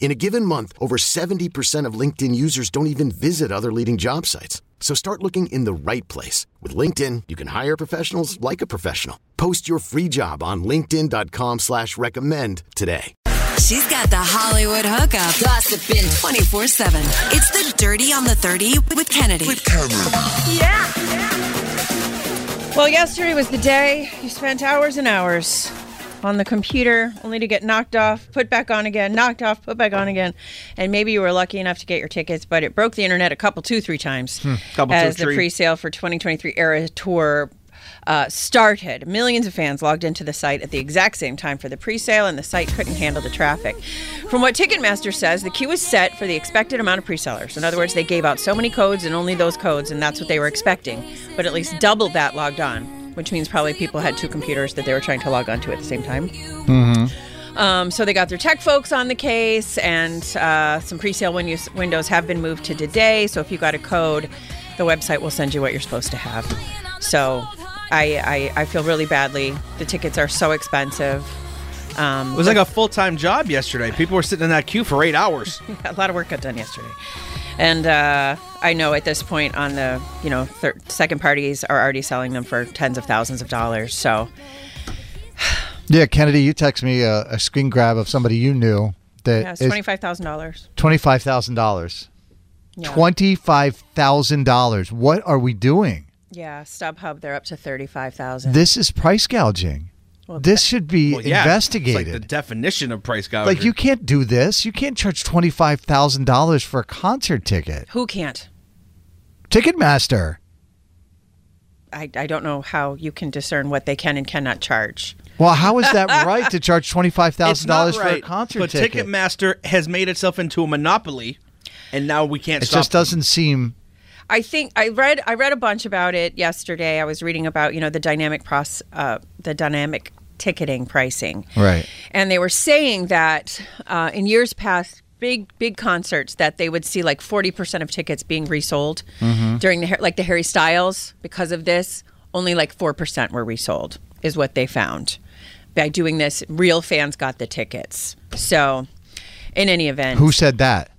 In a given month, over 70% of LinkedIn users don't even visit other leading job sites. So start looking in the right place. With LinkedIn, you can hire professionals like a professional. Post your free job on linkedin.com slash recommend today. She's got the Hollywood hookup, gossiping 24 7. It's the Dirty on the 30 with Kennedy. With Kennedy. Yeah. yeah. Well, yesterday was the day you spent hours and hours on the computer only to get knocked off, put back on again, knocked off, put back on again. And maybe you were lucky enough to get your tickets, but it broke the internet a couple, two, three times couple, two, as the three. pre sale for 2023 Era Tour. Uh, started. Millions of fans logged into the site at the exact same time for the pre sale, and the site couldn't handle the traffic. From what Ticketmaster says, the queue was set for the expected amount of pre sellers. In other words, they gave out so many codes and only those codes, and that's what they were expecting. But at least double that logged on, which means probably people had two computers that they were trying to log onto at the same time. Um, so they got their tech folks on the case, and uh, some pre-sale windows, windows have been moved to today. So if you got a code, the website will send you what you're supposed to have. So I, I, I feel really badly. The tickets are so expensive. Um, It was like a full time job yesterday. People were sitting in that queue for eight hours. a lot of work got done yesterday. And uh, I know at this point on the you know thir- second parties are already selling them for tens of thousands of dollars. So Yeah, Kennedy, you text me a, a screen grab of somebody you knew that yeah, it's twenty five thousand dollars. twenty-five thousand dollars. Yeah. Twenty-five thousand dollars. What are we doing? Yeah, StubHub they're up to thirty five thousand. This is price gouging. This should be Well, yeah, investigated. It's like the definition of price gouging. Like you can't do this. You can't charge twenty-five thousand dollars for a concert ticket. Who can't? Ticketmaster. I, I don't know how you can discern what they can and cannot charge. Well, how is that right to charge twenty-five It's thousand not dollars for a right, concert but ticket? Ticketmaster has made itself into a monopoly, and now we can't it stop. just doesn't seem. I think I read I read a bunch about it yesterday. I was reading about you know the dynamic process, uh, the dynamic ticketing pricing, Right. and they were saying that uh, in years past, big big concerts that they would see like forty percent of tickets being resold during the like the Harry Styles because of this. Only like four percent were resold, is what they found. By doing this, real fans got the tickets. So, in any event, Who said that?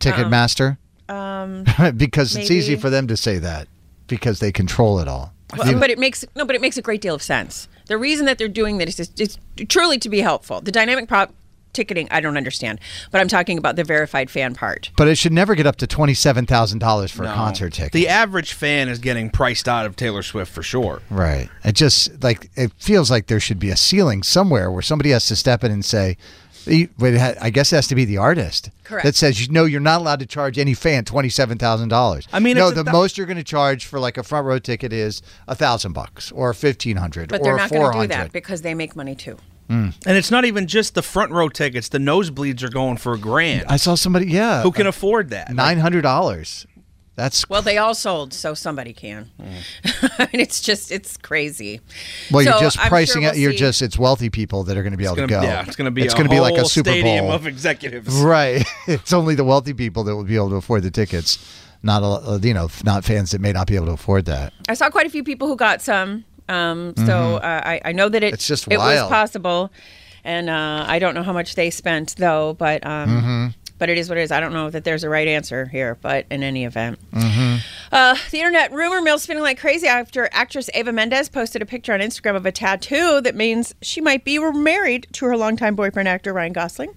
Ticketmaster. Um, because it's easy for them to say that because they control it all. Well, but it makes no, but it makes a great deal of sense. The reason that they're doing this is, is truly to be helpful. The dynamic prop ticketing, I don't understand, but I'm talking about the verified fan part. But it should never get up to twenty-seven thousand dollars for a concert ticket. The average fan is getting priced out of Taylor Swift for sure. right. It just like it feels like there should be a ceiling somewhere where somebody has to step in and say. "You- but ha- I guess it has to be the artist Correct. that says, "No, you're not allowed to charge any fan twenty-seven thousand dollars." I mean, no, the thou- most you're going to charge for like a front row ticket is a thousand bucks or fifteen hundred But or they're not going to do that because they make money too. Hmm. And it's not even just the front row tickets. The nosebleeds are going for a grand. I saw somebody, yeah, Who can afford that? nine hundred dollars. That's Well, they all sold, so somebody can. I mean, it's just it's crazy. Well, you're just I'm pricing sure it. we'll You're see- just it's wealthy people that are going to be able It's to gonna, go. yeah, it's going to be. It's gonna be like a Super stadium Bowl, of executives. right? It's only the wealthy people that will be able to afford the tickets, not a, uh, you know, not fans that may not be able to afford that. I saw quite a few people who got some. Um, so uh, I, I know that it, Mm-hmm. It's just it was wild. possible, and uh, I don't know how much they spent though. But um, Mm-hmm. But it is what it is. I don't know that there's a right answer here. But in any event, Mm-hmm. uh, the internet rumor mill spinning like crazy after actress Eva Mendes posted a picture on Instagram of a tattoo that means she might be married to her longtime boyfriend actor Ryan Gosling.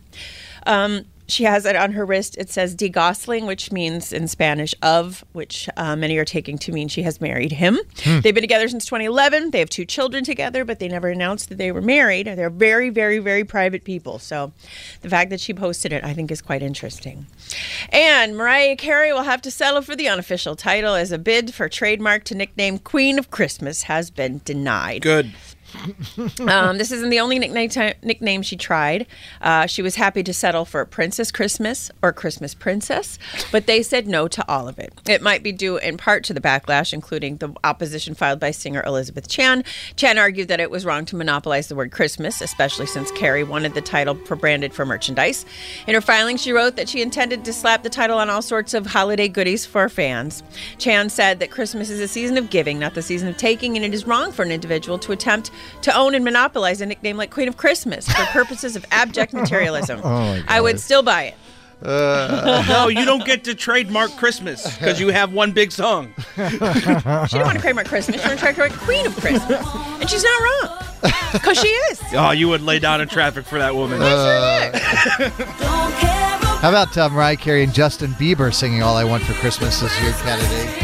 Um, she has it on her wrist. It says "de Gosling," which means in Spanish "of," which uh, many are taking to mean she has married him. They've been together since 2011. They have two children together, but they never announced that they were married. They're very, very, very private people. So the fact that she posted it, I think, is quite interesting. And Mariah Carey will have to settle for the unofficial title as a bid for trademark to nickname Queen of Christmas has been denied. Good. Um, this isn't the only nickname, nickname she tried. Uh, she was happy to settle for Princess Christmas or Christmas Princess, but they said no to all of it. It might be due in part to the backlash, including the opposition filed by singer Elizabeth Chan. Chan argued that it was wrong to monopolize the word Christmas, especially since Carey wanted the title branded for merchandise. In her filing, she wrote that she intended to slap the title on all sorts of holiday goodies for fans. Chan said that Christmas is a season of giving, not the season of taking, and it is wrong for an individual to attempt to own and monopolize a nickname like Queen of Christmas for purposes of abject materialism. I would still buy it. no, you don't get to trademark Christmas because you have one big song. She didn't want to trademark Christmas. She wanted to trademark Queen of Christmas. And she's not wrong. Because she is. Oh, you would lay down in traffic for that woman. How about uh, Mariah Carey and Justin Bieber singing "All I Want for Christmas" this year, candidate?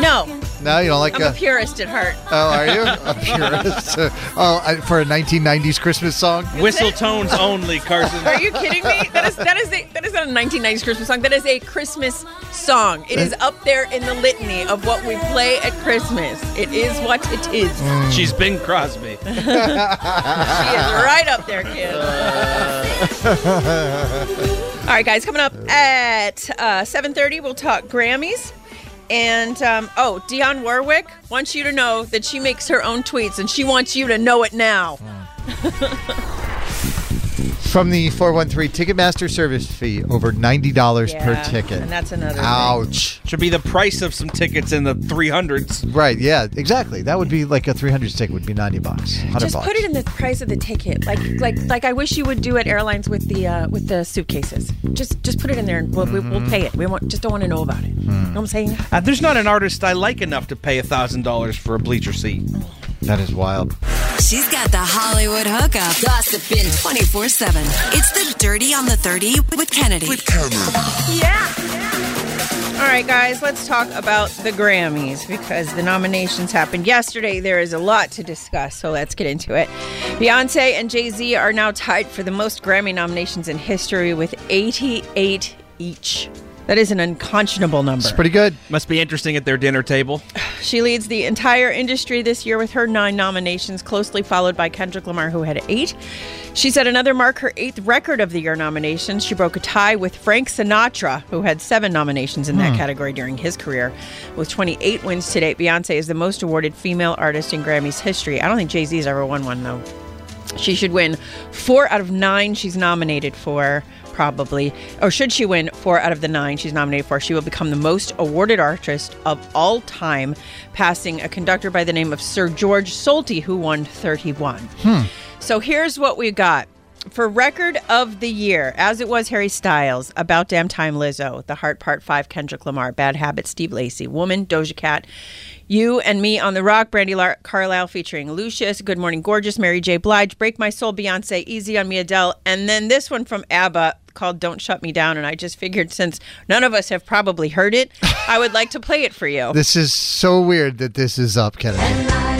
No, No, you don't like I'm a. a purist at heart. Oh, are you a purist? oh, I, for a 1990s Christmas song. Whistle tones only, Carson. Are you kidding me? That is that is a that is not a 1990s Christmas song. That is a Christmas song. It is up there in the litany of what we play at Christmas. It is what it is. She's Bing Crosby. She is right up there, kid. All right, guys, coming up at uh, 7.30, we'll talk Grammys. And, um, oh, Dionne Warwick wants you to know that she makes her own tweets, and she wants you to know it now. From the 413 Ticketmaster service fee, over $90 per ticket. and that's another thing. Ouch. Should be the price of some tickets in the 300s. Right, yeah, exactly. That would be like a 300 ticket would be 90 bucks. 100 Just bucks. put it in the price of the ticket, like like like I wish you would do at airlines with the uh, with the suitcases. Just just put it in there, and we'll, we, we'll pay it. We want, just don't want to know about it. You know what I'm saying? Uh, there's not an artist I like enough to pay $1,000 for a bleacher seat. That is wild. She's got the Hollywood hookup. Gossiping 24 7. It's the Dirty on the 30 with Kennedy. With Kennedy. Yeah. All right, guys, let's talk about the Grammys because the nominations happened yesterday. There is a lot to discuss, so let's get into it. Beyonce and Jay Z are now tied for the most Grammy nominations in history with 88 each. That is an unconscionable number. It's pretty good. Must be interesting at their dinner table. She leads the entire industry this year with her nine nominations, closely followed by Kendrick Lamar, who had eight. She set another mark, her eighth record of the year nominations. She broke a tie with Frank Sinatra, who had seven nominations in that hmm. category during his career. With 28 wins to date, Beyonce is the most awarded female artist in Grammy's history. I don't think Jay Z's ever won one, though. She should win four out of nine she's nominated for, probably. Or should she win four out of the nine she's nominated for, she will become the most awarded artist of all time, passing a conductor by the name of Sir George Solti, who won 31. Hmm. So here's what we got. For record of the year, as it was Harry Styles, About Damn Time Lizzo, The Heart Part 5 Kendrick Lamar, Bad Habits Steve Lacy, Woman Doja Cat, You and Me on the Rock, Brandi Lar- Carlile featuring Lucius, Good Morning Gorgeous, Mary J. Blige, Break My Soul, Beyonce, Easy on Me, Adele, and then this one from ABBA called Don't Shut Me Down. And I just figured since none of us have probably heard it, I would like to play it for you. This is so weird that this is up, Kennedy.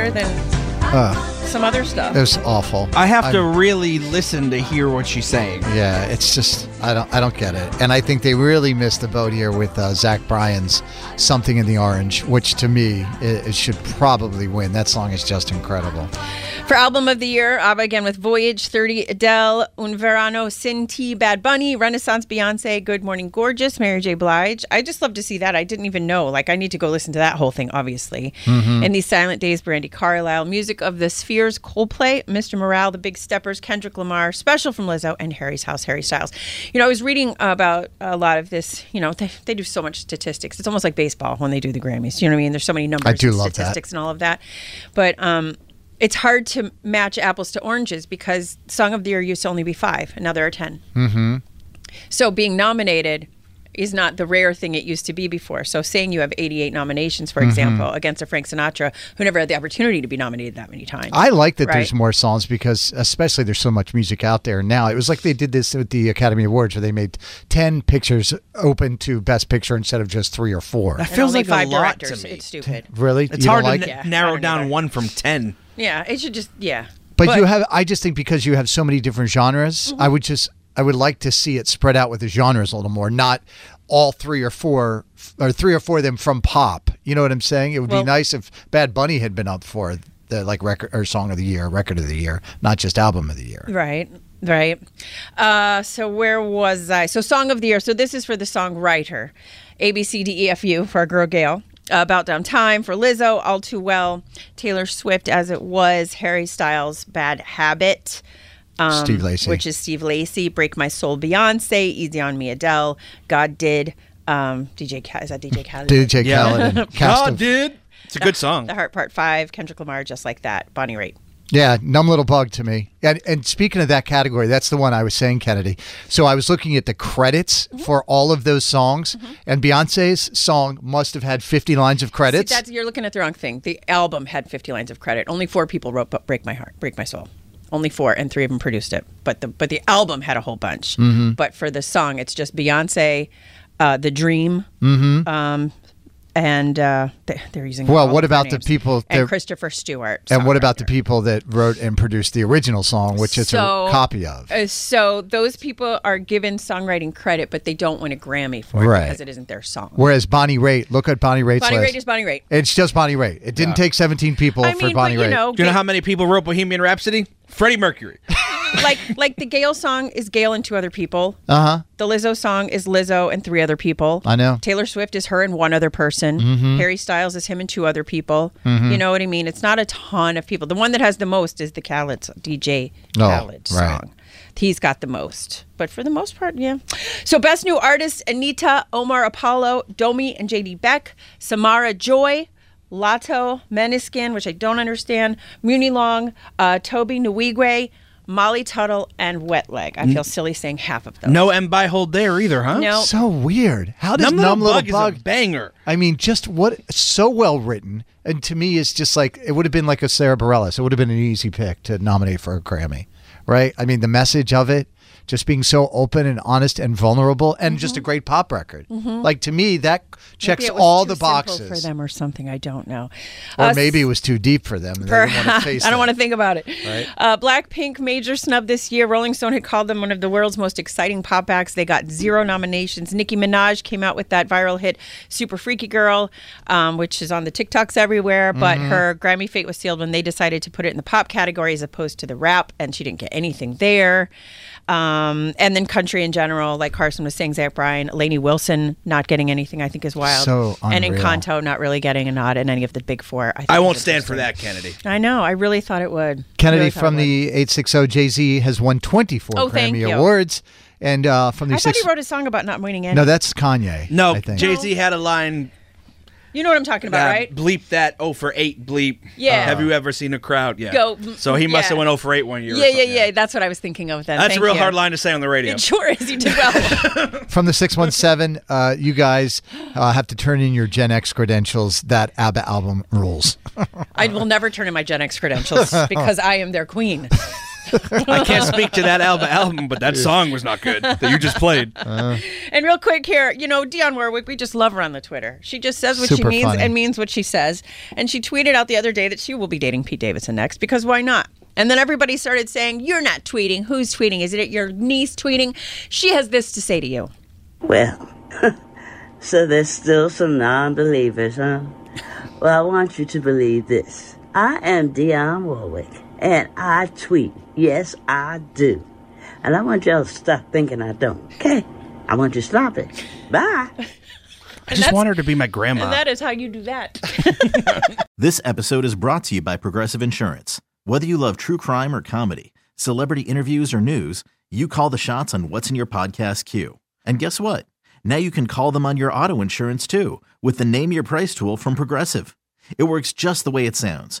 Better than Uh, some other stuff. it was awful. I have to I'm- really listen to hear what she's saying. Yeah, it's just I don't I don't get it, and I think they really missed the boat here with uh, Zach Bryan's "Something in the Orange," which to me it, it should probably win. That song is just incredible. For album of the year, ABBA again with Voyage, 30 Adele, Un Verano, Sin Ti, Bad Bunny, Renaissance Beyonce, Good Morning Gorgeous, Mary J. Blige. I just love to see that. I didn't even know. Like, I need to go listen to that whole thing, obviously. Mm-hmm. In These Silent Days, Brandi Carlile, Music of the Spheres, Coldplay, Mr. Morale, The Big Steppers, Kendrick Lamar, Special from Lizzo, and Harry's House, Harry Styles. You know, I was reading about a lot of this. You know, they, they do so much statistics. It's almost like baseball when they do the Grammys. You know what I mean? There's so many numbers I do and love that. statistics and all of that. But, um, it's hard to match apples to oranges because Song of the Year used to only be five, and now there are 10. Mm-hmm. So being nominated is not the rare thing it used to be before. So saying you have 88 nominations, Mm-hmm. for example, against a Frank Sinatra who never had the opportunity to be nominated that many times. I like that there's more songs because, especially, there's so much music out there now. It was like they did this with the Academy Awards, where they made ten pictures open to Best Picture instead of just three or four. That feels like five a lot directors. to me. It's stupid. Really, It's you hard don't to like? n- Yeah, narrow down either. one from ten. Yeah, it should just yeah. But, you have, I just think because you have so many different genres, Mm-hmm. I would just, I would like to see it spread out with the genres a little more, not all three or four, or three or four of them from pop. You know what I'm saying? It would Well- be nice if Bad Bunny had been up for the like record or song of the year, record of the year, not just album of the year. Right, right. Uh, so where was I? So song of the year. So this is for the songwriter. A B C D E F U for our girl Gayle. Uh, About Damn Time for Lizzo, All Too Well, Taylor Swift as it was, Harry Styles, Bad Habit, um, Steve Lacy. which is Steve Lacy, Break My Soul, Beyonce, Easy on Me, Adele, God Did, um, DJ Khaled, is that DJ Khaled? DJ Khaled and cast God of- did. It's a good song. The Heart Part Five, Kendrick Lamar, just like that, Bonnie Raitt. Yeah, numb little bug to me. And and speaking of that category, that's the one I was saying, Kennedy. So I was looking at the credits Mm-hmm. for all of those songs, and Beyonce's song must have had 50 lines of credits. See, that's you're looking at the wrong thing. The album had 50 lines of credit. Only four people wrote "But "Break My Heart," "Break My Soul." Only four, and three of them produced it. But the but the album had a whole bunch. Mm-hmm. But for the song, it's just Beyonce, uh, "The Dream," um, and uh, they, they're using. Mm-hmm. Well, what about the people that- And Christopher Stewart. and what about the people that wrote and produced the original song, which it's a copy of? Uh, so those people are given songwriting credit, but they don't win a Grammy for it Right. because it isn't their song. Whereas Bonnie Raitt, look at Bonnie Raitt's Bonnie list. Raitt is Bonnie Raitt. it's just Bonnie Raitt. It didn't take 17 people I for Bonnie but you Raitt. know, Do you know how many people wrote Bohemian Rhapsody? Freddie Mercury. like like the Gayle song is Gayle and two other people. Uh huh. The Lizzo song is Lizzo and three other people. I know. Taylor Swift is her and one other person. Mm-hmm. Harry Styles is him and two other people. You know what I mean? It's not a ton of people. The one that has the most is the Khaled DJ Oh, Khaled right. song. He's got the most. But for the most part, yeah. So best new artists, Anitta, Omar Apollo, Domi and JD Beck, Samara Joy, Latto, Måneskin, which I don't understand, Muni Long, uh, Tobe Nwigwe, Molly Tuttle, and Wet Leg. I feel silly saying half of those. No Em Beihold there either, huh? No. So weird. How does Numb Numb, Little, Little, Bug, Bug is a banger. I mean, just what so well written, and to me, it's just like it would have been like a Sara Bareilles. It would have been an easy pick to nominate for a Grammy, right? I mean, the message of it, just being so open and honest and vulnerable, and just a great pop record. Like to me, that checks Mm-hmm. Maybe it was all too the boxes. for them or something. I don't know. Or Uh, maybe it was too deep for them. and they didn't want to Perhaps. face I don't want to think about it. Uh, Blackpink major snub this year. Rolling Stone had called them one of the world's most exciting pop acts. They got zero nominations. Nicki Minaj came out with that viral hit "Super Freaky Girl," um, which is on the TikToks everywhere. But Mm-hmm. her Grammy fate was sealed when they decided to put it in the pop category as opposed to the rap, and she didn't get anything there. Um, and then country in general, like Carson was saying, Zach Bryan, Lainey Wilson not getting anything, I think is wild. So and unreal. Encanto not really getting a nod in any of the big four. think I won't stand for that, Kennedy. I know. I really thought it would. Kennedy Really from would. the 860 Jay Z has won 24 Oh, thank Grammy you. Awards. And uh, from the I thought six, he wrote a song about not winning any. no, that's Kanye. No, I think. Jay Z had a line. You know what I'm talking about, uh, right? Bleep that. Oh for eight. Bleep. Yeah. Have you ever seen a crowd? Yeah. Go- So he must yeah. have went oh for eight one year. or Yeah, yeah, yeah. That's what I was thinking of then. That's Thank a real you. hard line to say on the radio. It sure is. You did well. From the 617, uh, you guys uh, have to turn in your Gen X credentials. That ABBA album rules. I will never turn in my Gen X credentials because I am their queen. I can't speak to that Alba album, but that song was not good that you just played. Uh-huh. And real quick here, you know, Dionne Warwick, we just love her on the Twitter. She just says what she means funny. and means what she says. And she tweeted out the other day that she will be dating Pete Davidson next because why not? And then everybody started saying, You're not tweeting. Who's tweeting? Is it your niece tweeting? She has this to say to you. Well, so there's still some non believers, huh? Well, I want you to believe this. I am Dionne Warwick, and I tweet. Yes, I do. And I want y'all to stop thinking I don't, okay? I want you to stop it. Bye. I just want her to be my grandma. And that is how you do that. This episode is brought to you by Progressive Insurance. Whether you love true crime or comedy, celebrity interviews or news, you call the shots on what's in your podcast queue. And guess what? Now you can call them on your auto insurance too with the Name Your Price tool from Progressive. It works just the way it sounds.